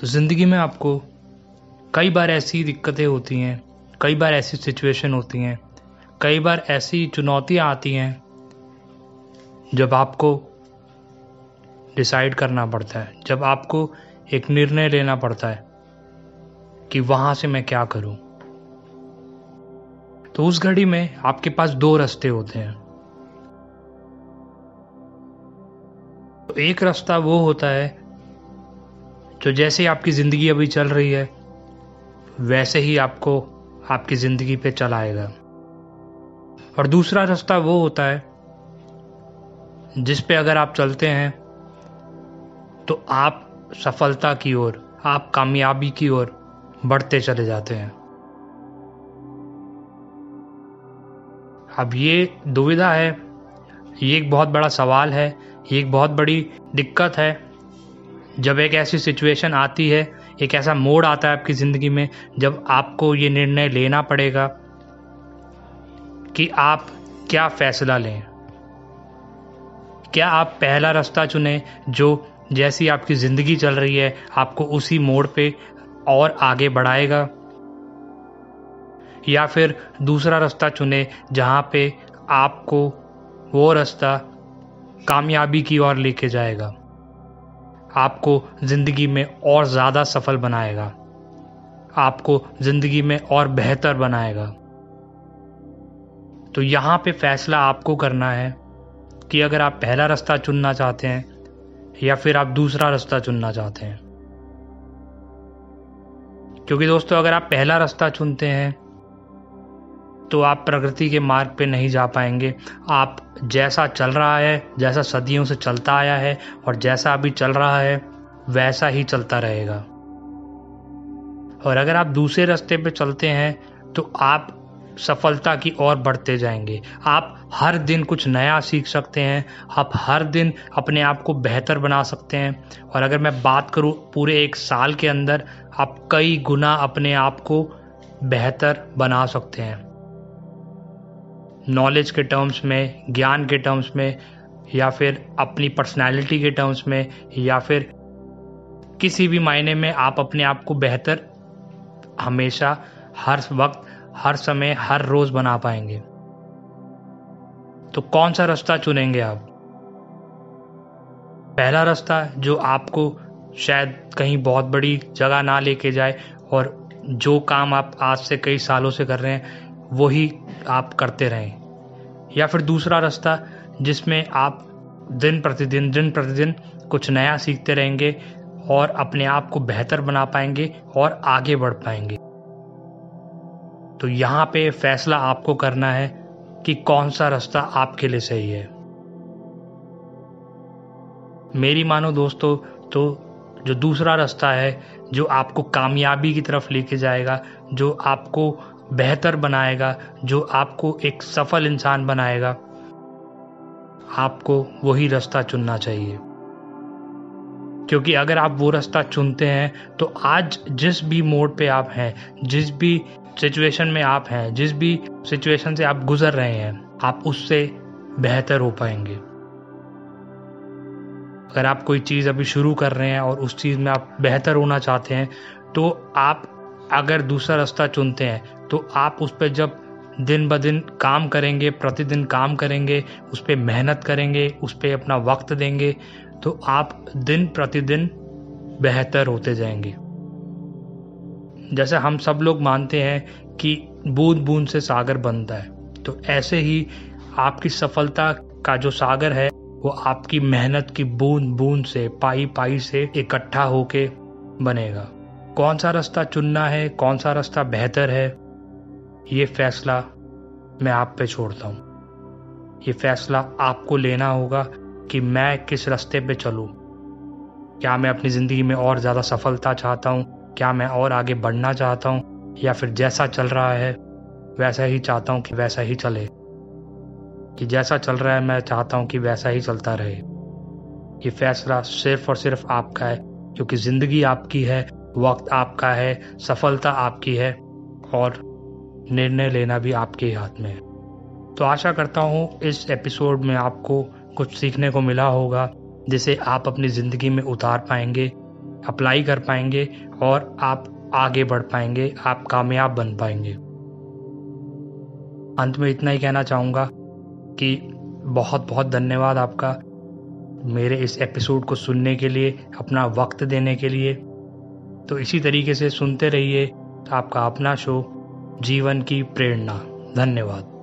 तो ज़िंदगी में आपको कई बार ऐसी दिक्कतें होती हैं, कई बार ऐसी सिचुएशन होती हैं, कई बार ऐसी चुनौतियाँ आती हैं, जब आपको डिसाइड करना पड़ता है, जब आपको एक निर्णय लेना पड़ता है कि वहाँ से मैं क्या करूँ। तो उस घड़ी में आपके पास दो रास्ते होते हैं। तो एक रास्ता वो होता है जो जैसे ही आपकी ज़िंदगी अभी चल रही है, वैसे ही आपको आपकी ज़िंदगी पे चलाएगा। और दूसरा रास्ता वो होता है, जिस पे अगर आप चलते हैं तो आप सफलता की ओर, आप कामयाबी की ओर बढ़ते चले जाते हैं। अब ये दुविधा है, ये एक बहुत बड़ा सवाल है, ये एक बहुत बड़ी दिक्कत है जब एक ऐसी सिचुएशन आती है, एक ऐसा मोड़ आता है आपकी ज़िंदगी में, जब आपको ये निर्णय लेना पड़ेगा कि आप क्या फैसला लें। क्या आप पहला रास्ता चुने जो जैसी आपकी ज़िंदगी चल रही है, आपको उसी मोड़ पे और आगे बढ़ाएगा? या फिर दूसरा रास्ता चुने जहाँ पे आपको वो रास्ता कामयाबी की ओर लेके जाएगा? आपको ज़िंदगी में और ज़्यादा सफल बनाएगा। आपको ज़िंदगी में और बेहतर बनाएगा। तो यहाँ पे फैसला आपको करना है कि अगर आप पहला रास्ता चुनना चाहते हैं या फिर आप दूसरा रास्ता चुनना चाहते हैं। क्योंकि दोस्तों, अगर आप पहला रास्ता चुनते हैं तो आप प्रकृति के मार्ग पे नहीं जा पाएँगे। आप जैसा चल रहा है, जैसा सदियों से चलता आया है और जैसा अभी चल रहा है, वैसा ही चलता रहेगा। और अगर आप दूसरे रास्ते पे चलते हैं तो आप सफलता की ओर बढ़ते जाएँगे। आप हर दिन कुछ नया सीख सकते हैं, आप हर दिन अपने आप को बेहतर बना सकते हैं। और अगर मैं बात करूँ पूरे एक साल के अंदर, आप कई गुना अपने आप को बेहतर बना सकते हैं। नॉलेज के टर्म्स में, ज्ञान के टर्म्स में, या फिर अपनी पर्सनालिटी के टर्म्स में, या फिर किसी भी मायने में आप अपने आप को बेहतर हमेशा, हर वक्त, हर समय, हर रोज बना पाएँगे। तो कौन सा रास्ता चुनेंगे आप? पहला रास्ता जो आपको शायद कहीं बहुत बड़ी जगह ना लेके जाए और जो काम आप आज से कई सालों से कर रहे हैं, वही आप करते रहें। या फिर दूसरा रास्ता, जिसमें आप दिन प्रतिदिन दिन प्रतिदिन कुछ नया सीखते रहेंगे और अपने आप को बेहतर बना पाएँगे और आगे बढ़ पाएँगे। तो यहाँ पे फैसला आपको करना है कि कौन सा रास्ता आपके लिए सही है। मेरी मानो दोस्तों तो जो दूसरा रास्ता है, जो आपको कामयाबी की तरफ़ लेके जाएगा, जो आपको बेहतर बनाएगा, जो आपको एक सफल इंसान बनाएगा। आपको वही रास्ता चुनना चाहिए। क्योंकि अगर आप वो रास्ता चुनते हैं तो आज जिस भी मोड पे आप हैं, जिस भी सिचुएशन में आप हैं, जिस भी सिचुएशन से आप गुजर रहे हैं, आप उससे बेहतर हो पाएँगे। अगर आप कोई चीज़ अभी शुरू कर रहे हैं और उस चीज़ में आप बेहतर होना चाहते हैं तो आप अगर दूसरा रास्ता चुनते हैं तो आप उस पर जब दिन ब दिन काम करेंगे, प्रतिदिन काम करेंगे, उस पर मेहनत करेंगे, उस पर अपना वक्त देंगे तो आप दिन प्रतिदिन बेहतर होते जाएँगे। जैसे हम सब लोग मानते हैं कि बूंद बूंद से सागर बनता है तो ऐसे ही आपकी सफलता का जो सागर है, वो आपकी मेहनत की बूंद बूंद से, पाई पाई से इकट्ठा होके बनेगा। कौन सा रास्ता चुनना है, कौन सा रास्ता बेहतर है, ये फैसला मैं आप पे छोड़ता हूँ। ये फैसला आपको लेना होगा कि मैं किस रास्ते पे चलूँ। क्या मैं अपनी ज़िंदगी में और ज़्यादा सफलता चाहता हूँ? क्या मैं और आगे बढ़ना चाहता हूँ? या फिर जैसा चल रहा है, वैसा ही चाहता हूँ कि वैसा ही चले। कि जैसा चल रहा है, मैं चाहता हूँ कि वैसा ही चलता रहे। ये फैसला सिर्फ़ और सिर्फ़ आपका है, क्योंकि ज़िंदगी आपकी है वक्त आपका है, सफलता आपकी है और निर्णय लेना भी आपके हाथ में है। तो आशा करता हूँ इस एपिसोड में आपको कुछ सीखने को मिला होगा, जिसे आप अपनी ज़िंदगी में उतार पाएँगे, अप्लाई कर पाएँगे और आप आगे बढ़ पाएँगे, आप कामयाब बन पाएँगे। अंत में इतना ही कहना चाहूँगा कि बहुत बहुत धन्यवाद आपका मेरे इस एपिसोड को सुनने के लिए, अपना वक्त देने के लिए। तो इसी तरीके से सुनते रहिए आपका अपना शो जीवन की प्रेरणा। धन्यवाद।